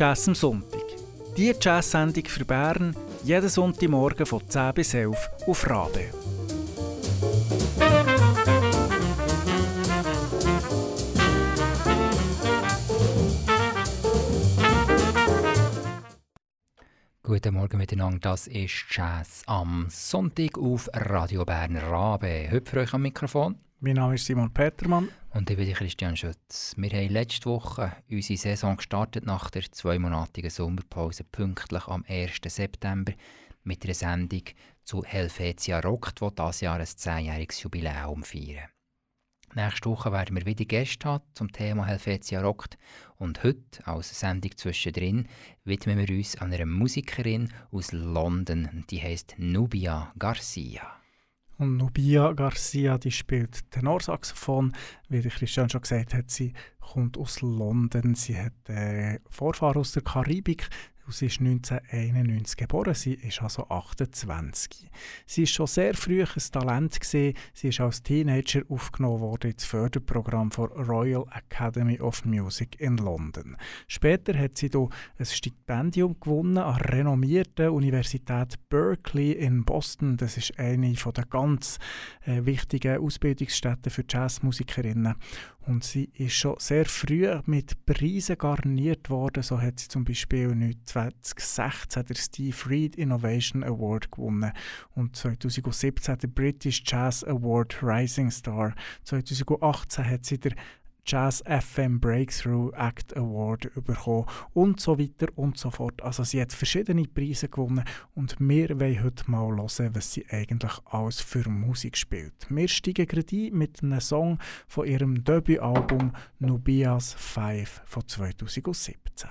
Jazz am Sonntag. Die Jazz-Sendung für Bern jeden Sonntagmorgen von 10 bis 11 auf Rabe. Guten Morgen miteinander, das ist Jazz am Sonntag auf Radio Bern Rabe. Heute für euch am Mikrofon. Mein Name ist Simon Petermann. Und ich bin Christian Schütz. Wir haben letzte Woche unsere Saison gestartet nach der zweimonatigen Sommerpause pünktlich am 1. September mit einer Sendung zu Helvetia Rockt, die dieses Jahr ein zehnjähriges Jubiläum feiern. Nächste Woche werden wir wieder Gäste haben zum Thema Helvetia Rockt. Und heute, als Sendung zwischendrin, widmen wir uns einer Musikerin aus London. Die heißt Nubia Garcia. Und Nubia Garcia, die spielt Tenorsaxophon. Wie Christian schon gesagt hat, sie kommt aus London. Sie hat äh, Vorfahren aus der Karibik. Sie ist 1991 geboren, sie ist also 28. Sie ist schon sehr früh ein Talent gewesen. Sie ist als Teenager aufgenommen worden ins Förderprogramm der Royal Academy of Music in London. Später hat sie hier ein Stipendium gewonnen an der renommierten Universität Berkeley in Boston. Das ist eine der ganz äh, wichtigen Ausbildungsstätten für Jazzmusikerinnen. Und sie ist schon sehr früh mit Preisen garniert worden. So hat sie zum Beispiel 2016 den Steve Reed Innovation Award gewonnen und 2017 den British Jazz Award Rising Star. 2018 hat sie den Jazz FM Breakthrough Act Award bekommen und so weiter und so fort. Also sie hat verschiedene Preise gewonnen und wir wollen heute mal hören, was sie eigentlich alles für Musik spielt. Wir steigen gerade ein mit einem Song von ihrem Debütalbum Nubias 5 von 2017.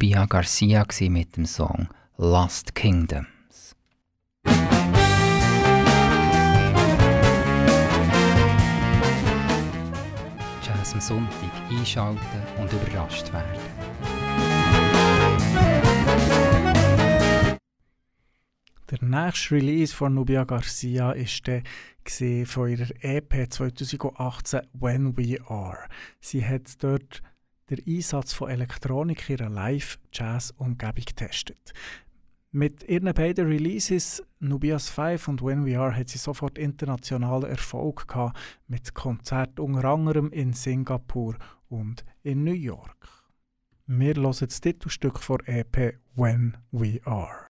Nubia Garcia mit dem Song Lost Kingdoms. Jazz am Sonntag einschalten und überrascht werden. Der nächste Release von Nubia Garcia ist der von ihrer EP 2018 When We Are. Sie hat dort den Einsatz von Elektronik in ihrer Live-Jazz-Umgebung getestet. Mit ihren beiden Releases Nubias 5 und When We Are hat sie sofort internationalen Erfolg gehabt mit Konzerten unter anderem in Singapur und in New York. Wir hören das Titelstück von EP When We Are.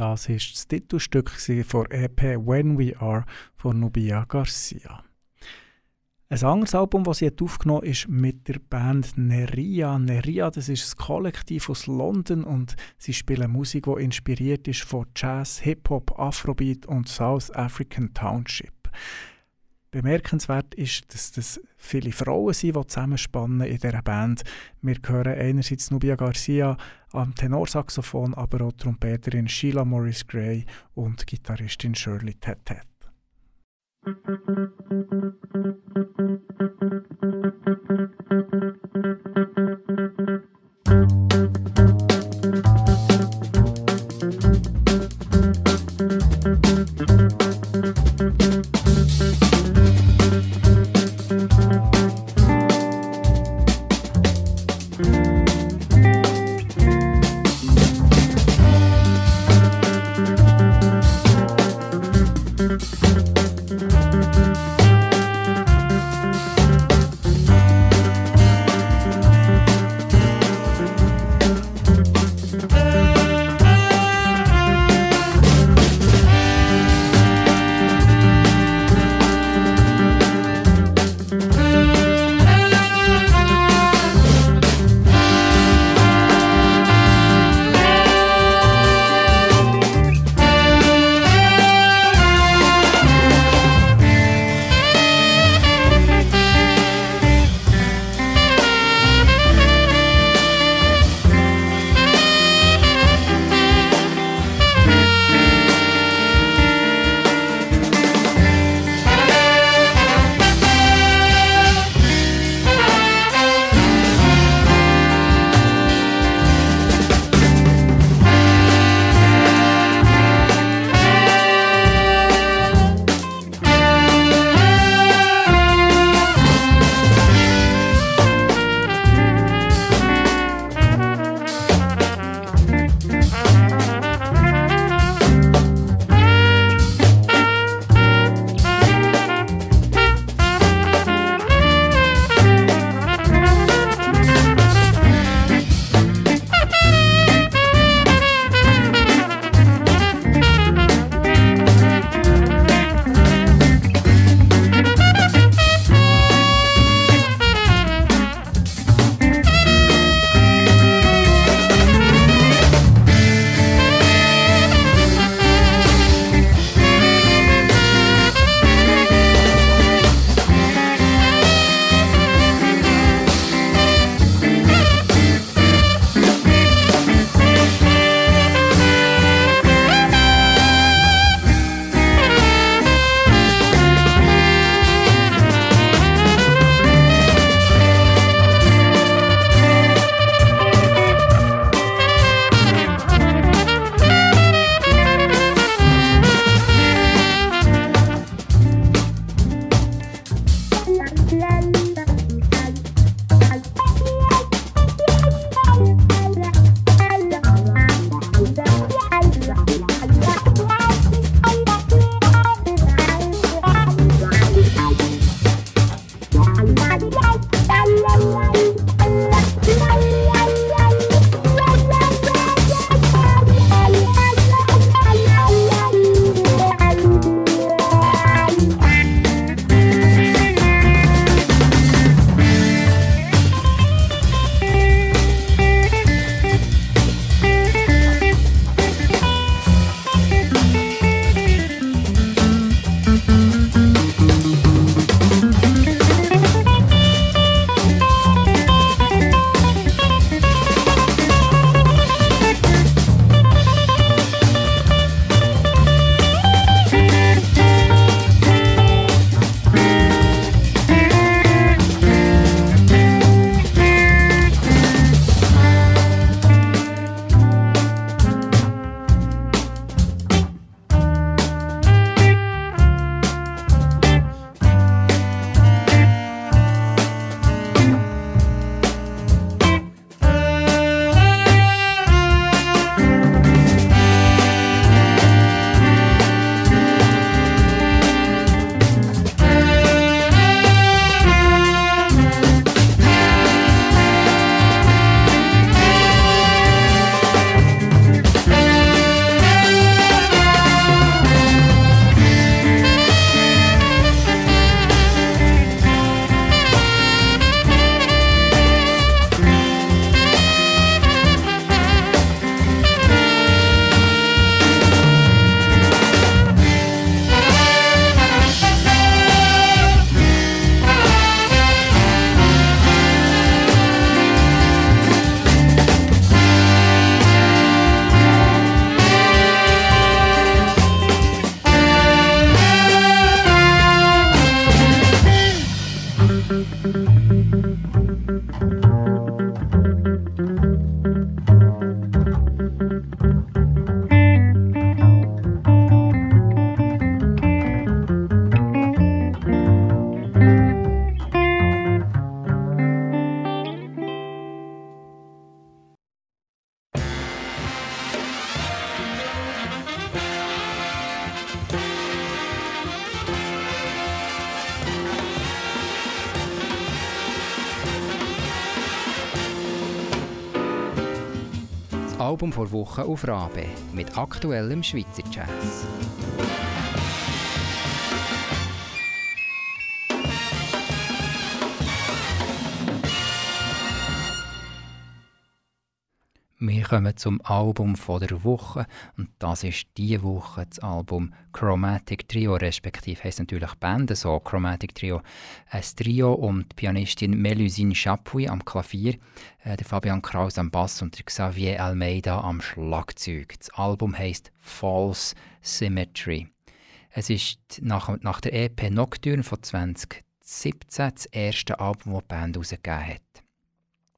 Das war das Titelstück von EP When We Are von Nubia Garcia. Ein anderes Album, das sie aufgenommen hat, ist mit der Band Neria. Neria, das ist ein Kollektiv aus London und sie spielen Musik, die inspiriert ist von Jazz, Hip-Hop, Afrobeat und South African Township. Bemerkenswert ist, dass das viele Frauen sind, die zusammenspannen in dieser Band. Wir hören einerseits Nubia Garcia am Tenorsaxophon, aber auch Trompeterin Sheila Morris Gray und Gitarristin Shirley Tetet. Album vor Woche auf Rabe mit aktuellem Schweizer Jazz. Kommen zum Album von der Woche und das ist diese Woche das Album Chromatic Trio, respektive heisst natürlich Band so Chromatic Trio. Ein Trio um die Pianistin Melusine Chapuis am Klavier, äh, der Fabian Kraus am Bass und der Xavier Almeida am Schlagzeug. Das Album heisst False Symmetry. Es ist nach, nach der EP Nocturne von 2017 das erste Album, das die Band herausgegeben hat.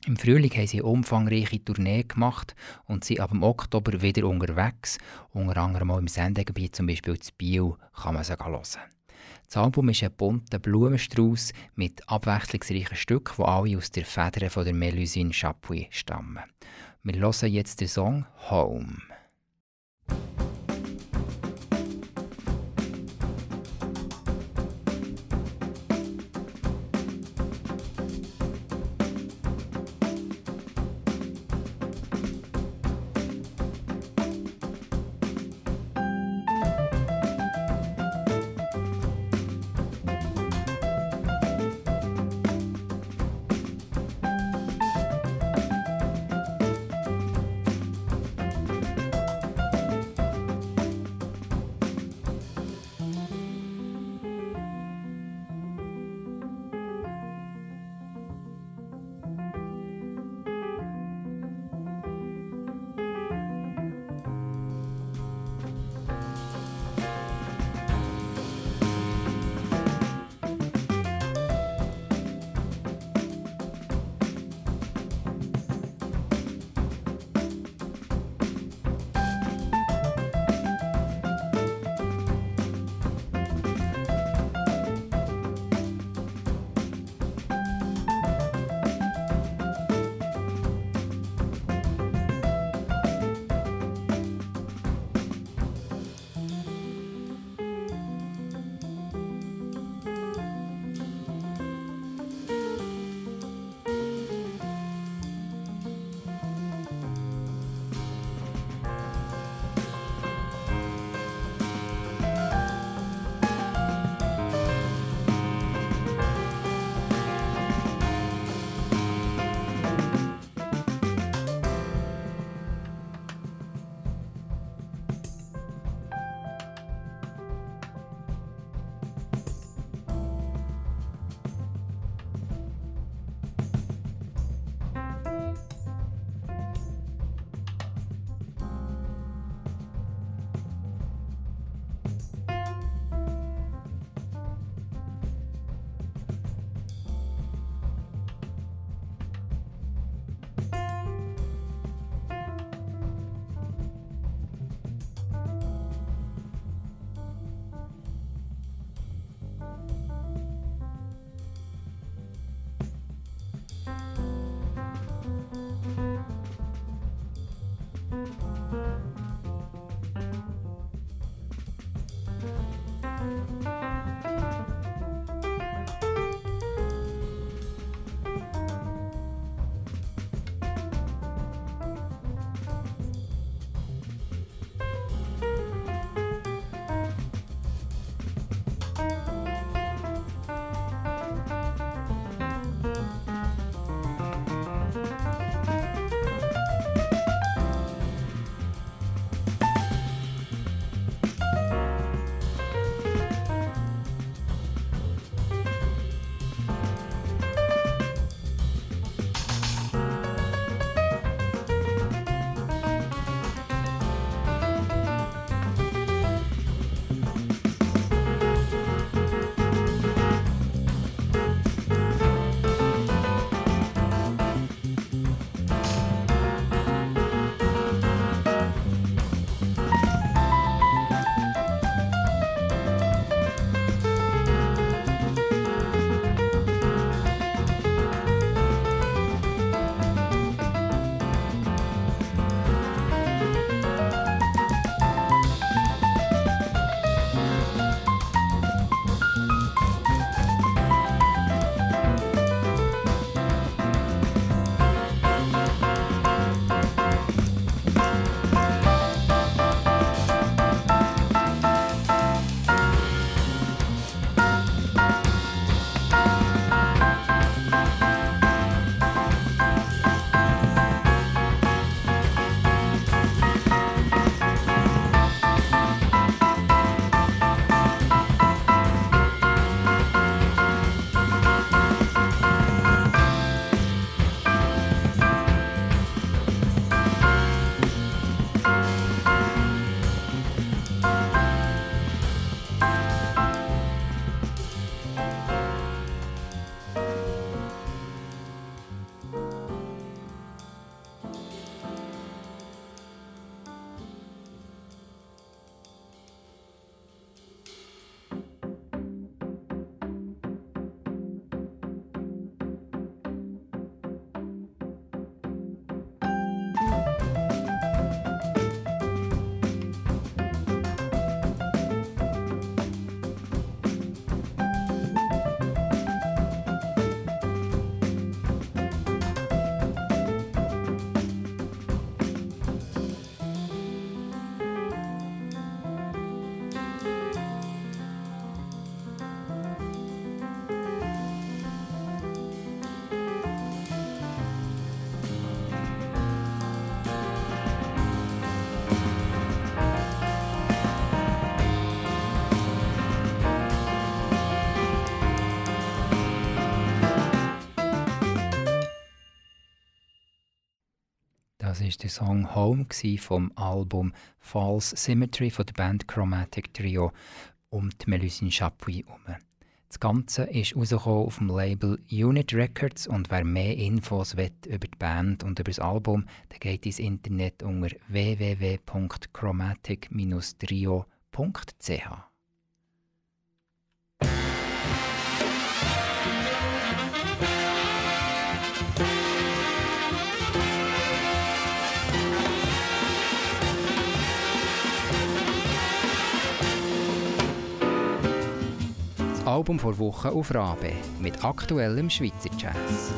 Im Frühling haben sie umfangreiche Tournee gemacht und sind ab dem Oktober wieder unterwegs. Unter anderem auch im Sendegebiet, zum Beispiel zu Biel, kann man sie hören. Das Album ist ein bunter Blumenstrauß mit abwechslungsreichen Stücken, die alle aus der Feder von der Melusine Chapuis stammen. Wir hören jetzt den Song Home. Der Song Home vom Album False Symmetry von der Band Chromatic Trio um die Melusine Chapuis herum. Das Ganze ist rausgekommen auf dem Label Unit Records und wer mehr Infos will über die Band und über das Album, der geht ins Internet unter www.chromatic-trio.ch. Album vor Woche auf Rabe mit aktuellem Schweizer Jazz.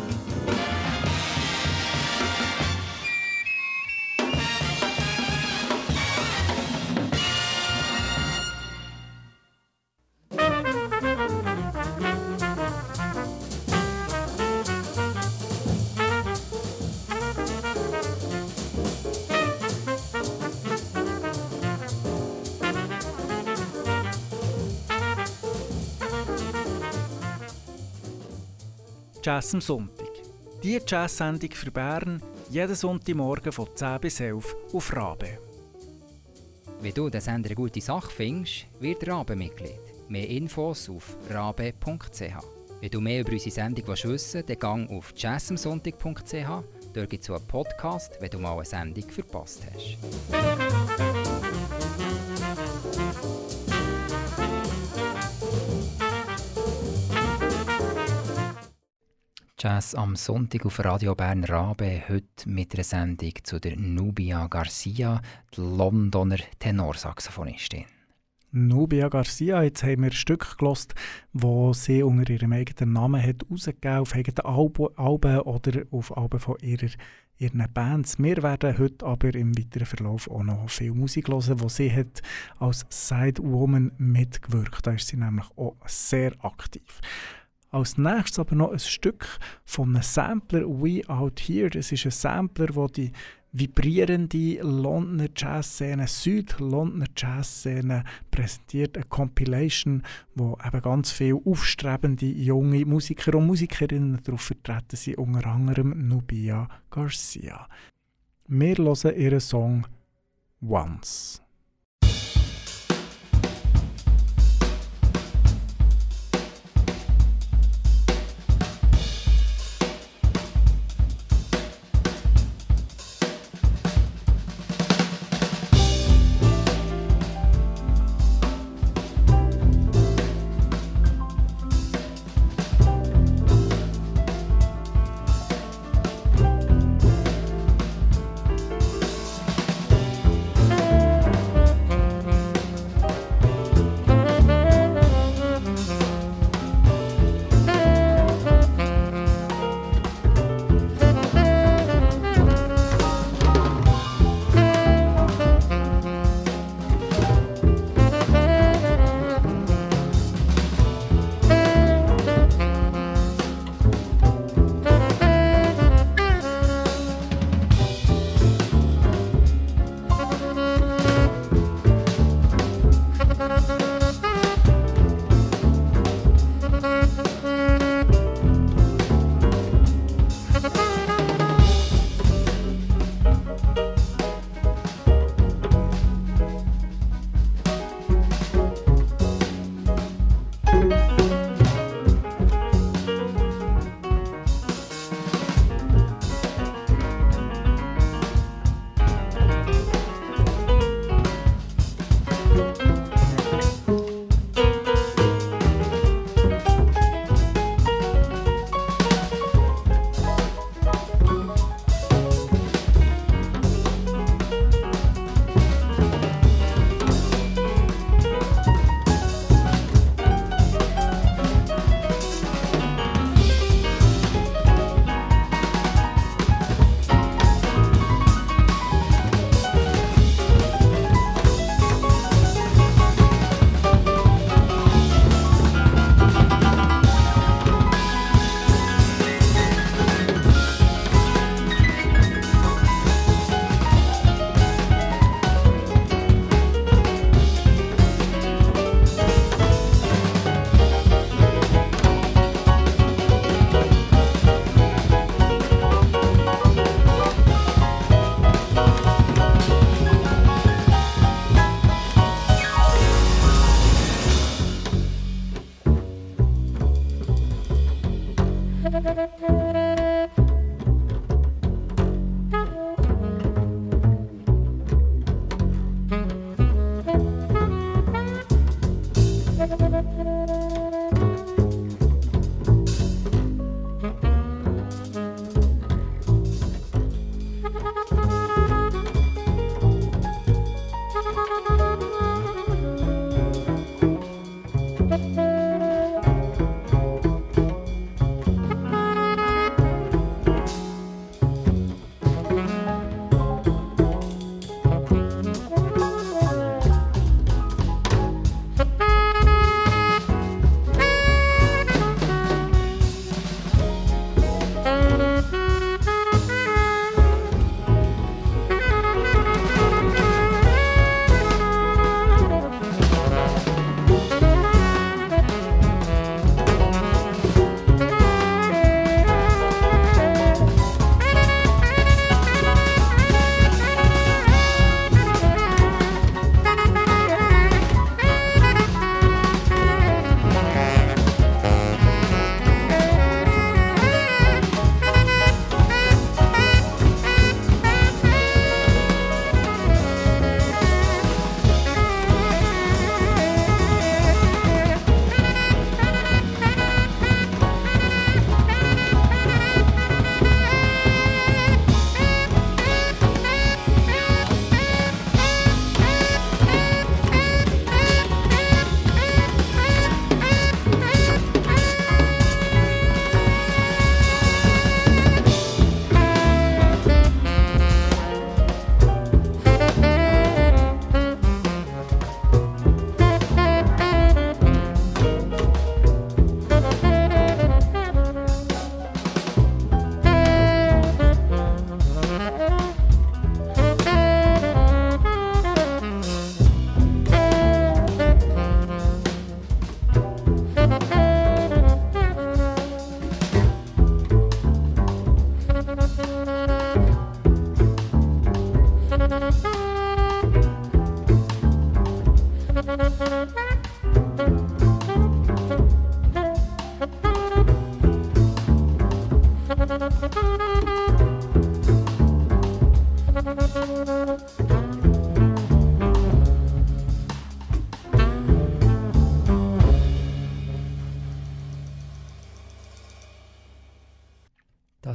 Jazz am Sonntag. Die Jazz-Sendung für Bern jeden Sonntagmorgen von 10 bis 11 auf Rabe. Wenn du den Sender eine gute Sache findest, wird Rabe Mitglied. Mehr Infos auf rabe.ch. Wenn du mehr über unsere Sendung wissen willst, dann gang auf jazzamsonntag.ch. Dort gibt es einen Podcast, wenn du mal eine Sendung verpasst hast. Jazz am Sonntag auf Radio Bern Rabe, heute mit einer Sendung zu der Nubia Garcia, die Londoner Tenorsaxophonistin. Nubia Garcia, jetzt haben wir ein Stück gelost, wo sie unter ihrem eigenen Namen hat rausgegeben, auf eigenen Alben oder auf Alben von ihrer, ihren Bands. Wir werden heute aber im weiteren Verlauf auch noch viel Musik hören, wo sie hat als Sidewoman mitgewirkt. Da ist sie nämlich auch sehr aktiv. Als nächstes aber noch ein Stück von einem Sampler We Out Here. Das ist ein Sampler, der die vibrierende Londoner Jazzszene, Süd-Londoner Jazzszene präsentiert. Eine Compilation, wo eben ganz viele aufstrebende junge Musiker und Musikerinnen darauf vertreten sind, unter anderem Nubia Garcia. Wir hören ihren Song Once.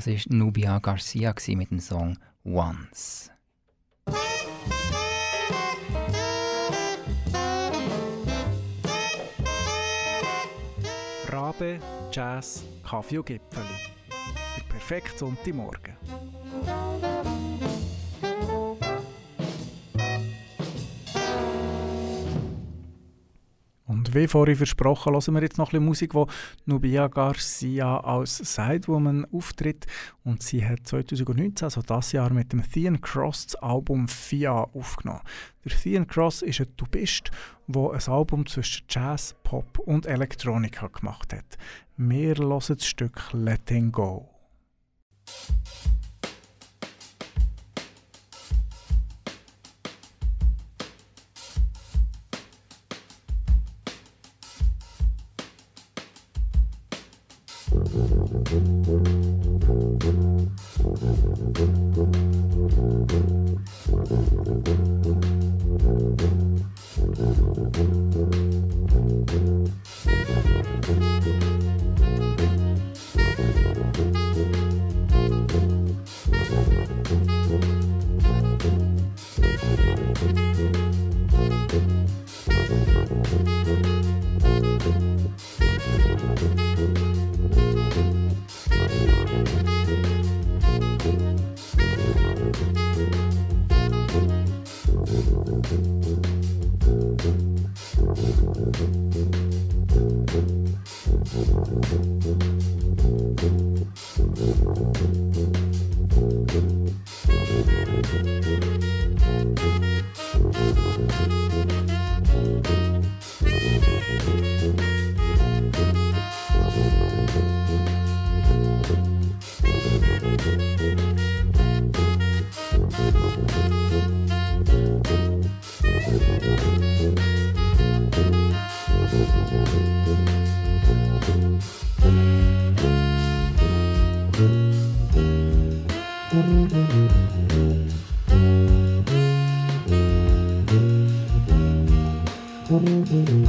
War Nubia Garcia mit dem Song Once. Rabe, Jazz, Kaffee und Gipfeli. Der perfekte Sonntagmorgen. Wie vorhin versprochen, hören wir jetzt noch ein bisschen Musik, wo Nubia Garcia als Sidewoman auftritt. Und sie hat 2019, also das Jahr, mit dem Thean Cross das Album Fia aufgenommen. Der Thean Cross ist ein Tubist, der ein Album zwischen Jazz, Pop und Elektronika gemacht hat. Wir hören das Stück Letting Go. Mm-hmm.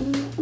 嗯。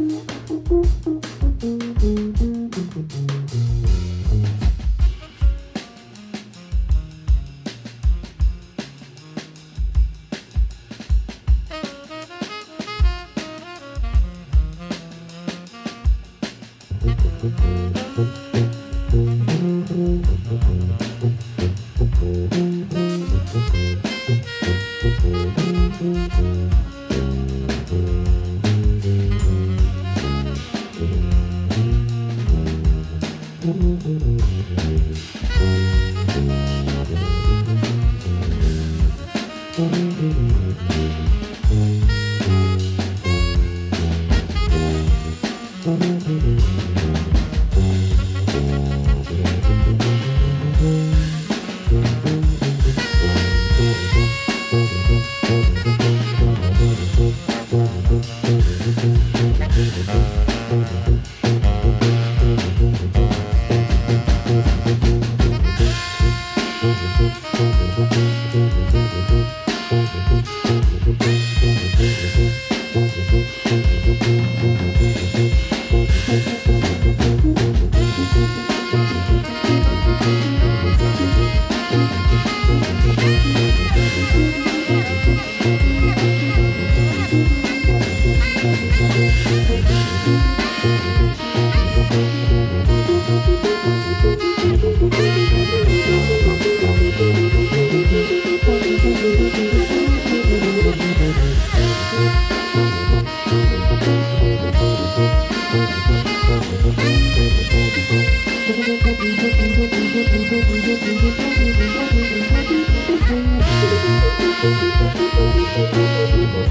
Thank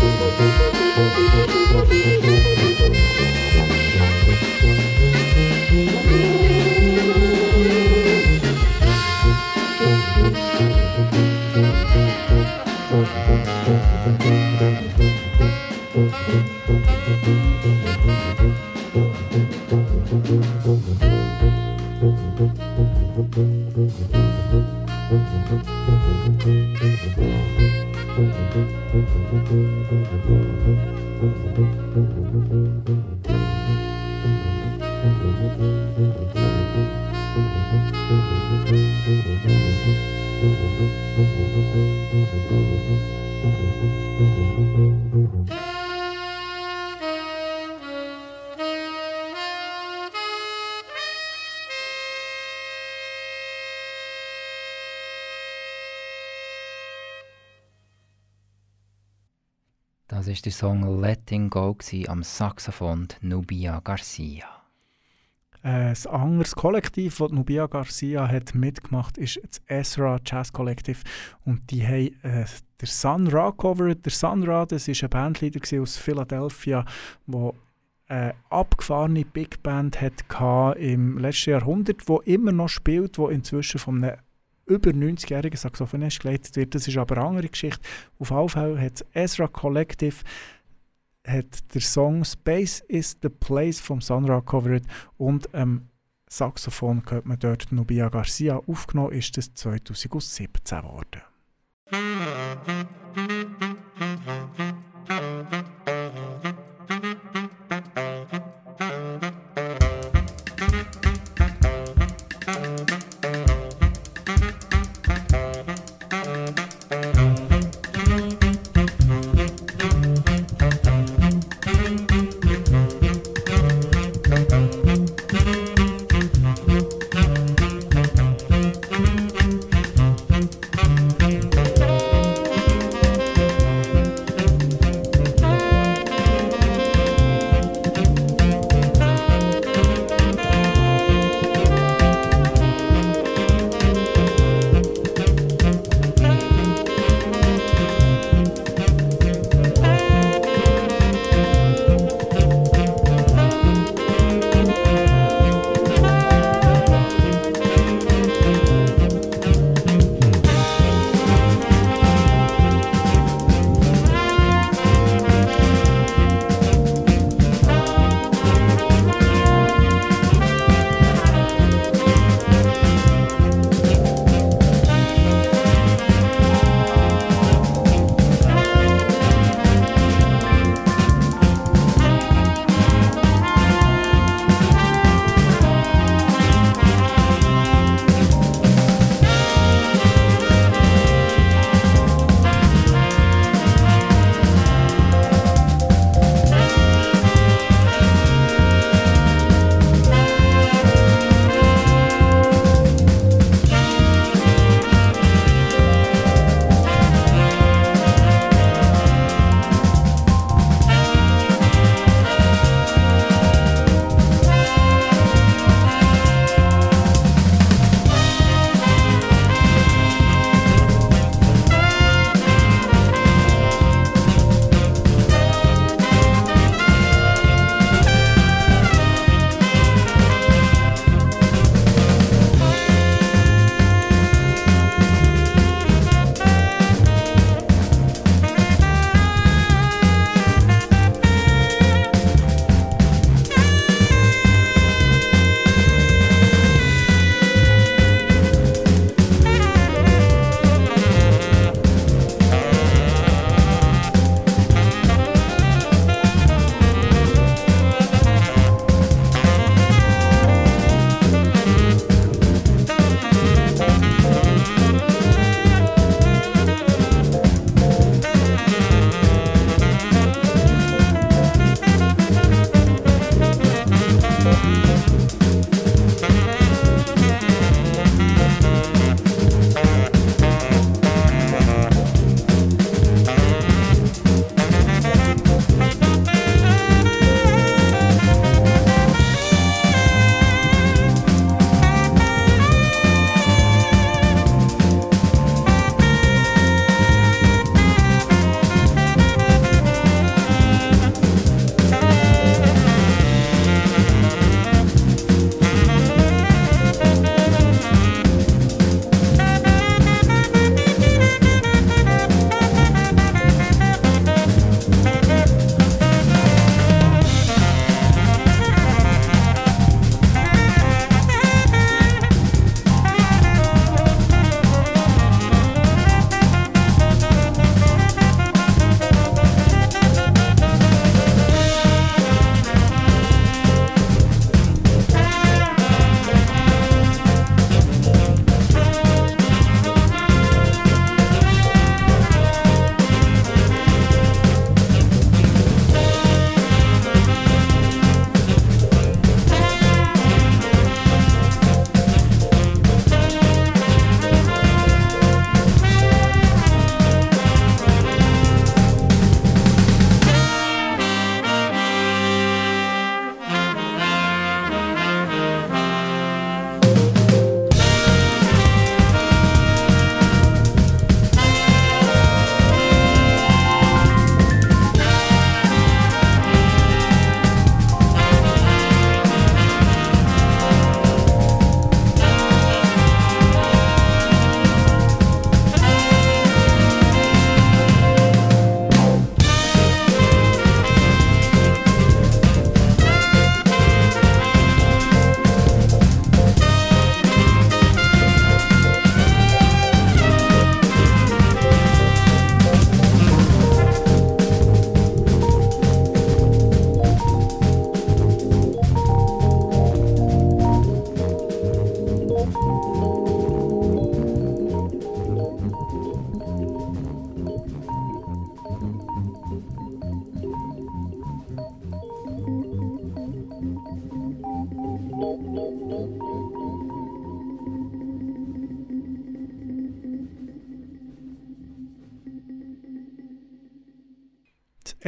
you. War der Song Letting Go am Saxophon Nubia Garcia. Ein anderes Kollektiv, das Nubia Garcia hat mitgemacht ist das Ezra Jazz Kollektiv. Und die haben äh, der Sun Ra covered. Der Sun Ra, das war ein Bandleader aus Philadelphia, der eine abgefahrene Big Band hatte im letzten Jahrhundert, wo immer noch spielt, wo inzwischen von einem über 90-jährigen Saxophonist geleitet wird. Das ist aber eine andere Geschichte. Auf alle Fälle hat das Ezra Collective hat der Song Space is the Place vom Sunra covered und ähm, Saxophon hört man dort Nubia Garcia aufgenommen, ist das 2017 geworden.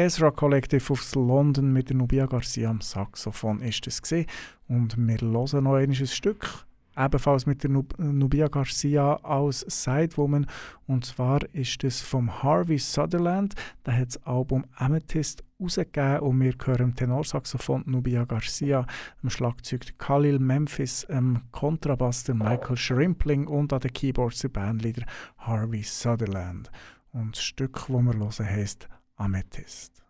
Ezra Collective aus London mit der Nubia Garcia am Saxophon ist es gesehen und wir hören noch ein Stück ebenfalls mit der Nubia Garcia als Sidewoman. Und zwar ist es vom Harvey Sutherland. Der hat das Album Amethyst rausgegeben und wir hören Tenorsaxophon Nubia Garcia, am Schlagzeug Khalil Memphis, am Kontrabass Michael Schrimpling und an den Keyboards der Bandleader Harvey Sutherland. Und das Stück, das wir hören, heisst Amethyst.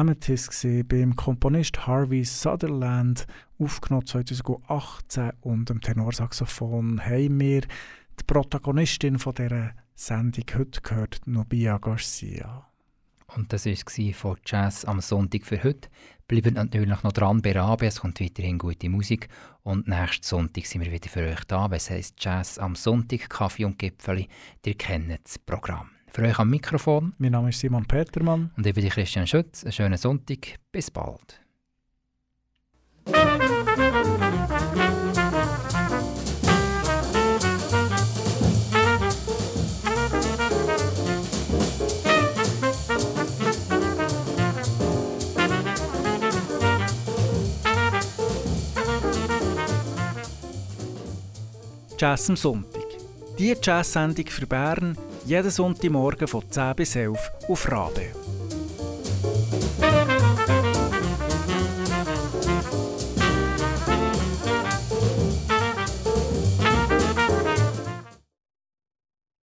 Amethyst beim Komponist Harvey Sutherland, aufgenommen 2018 und am Tenorsaxophon haben wir die Protagonistin von dieser Sendung heute gehört, Nubia Garcia. Und das war von Jazz am Sonntag für heute. Bleibt natürlich noch dran bei Rabe, es kommt weiterhin gute Musik. Und nächsten Sonntag sind wir wieder für euch da. Es heisst Jazz am Sonntag, Kaffee und Gipfeli. Ihr kennt das Programm. Für euch am Mikrofon. Mein Name ist Simon Petermann. Und ich bin Christian Schütz. Einen schönen Sonntag. Bis bald. Jazz am Sonntag. Die Jazz-Sendung für Bern jeden Sonntagmorgen von 10 bis 11 auf Rabe.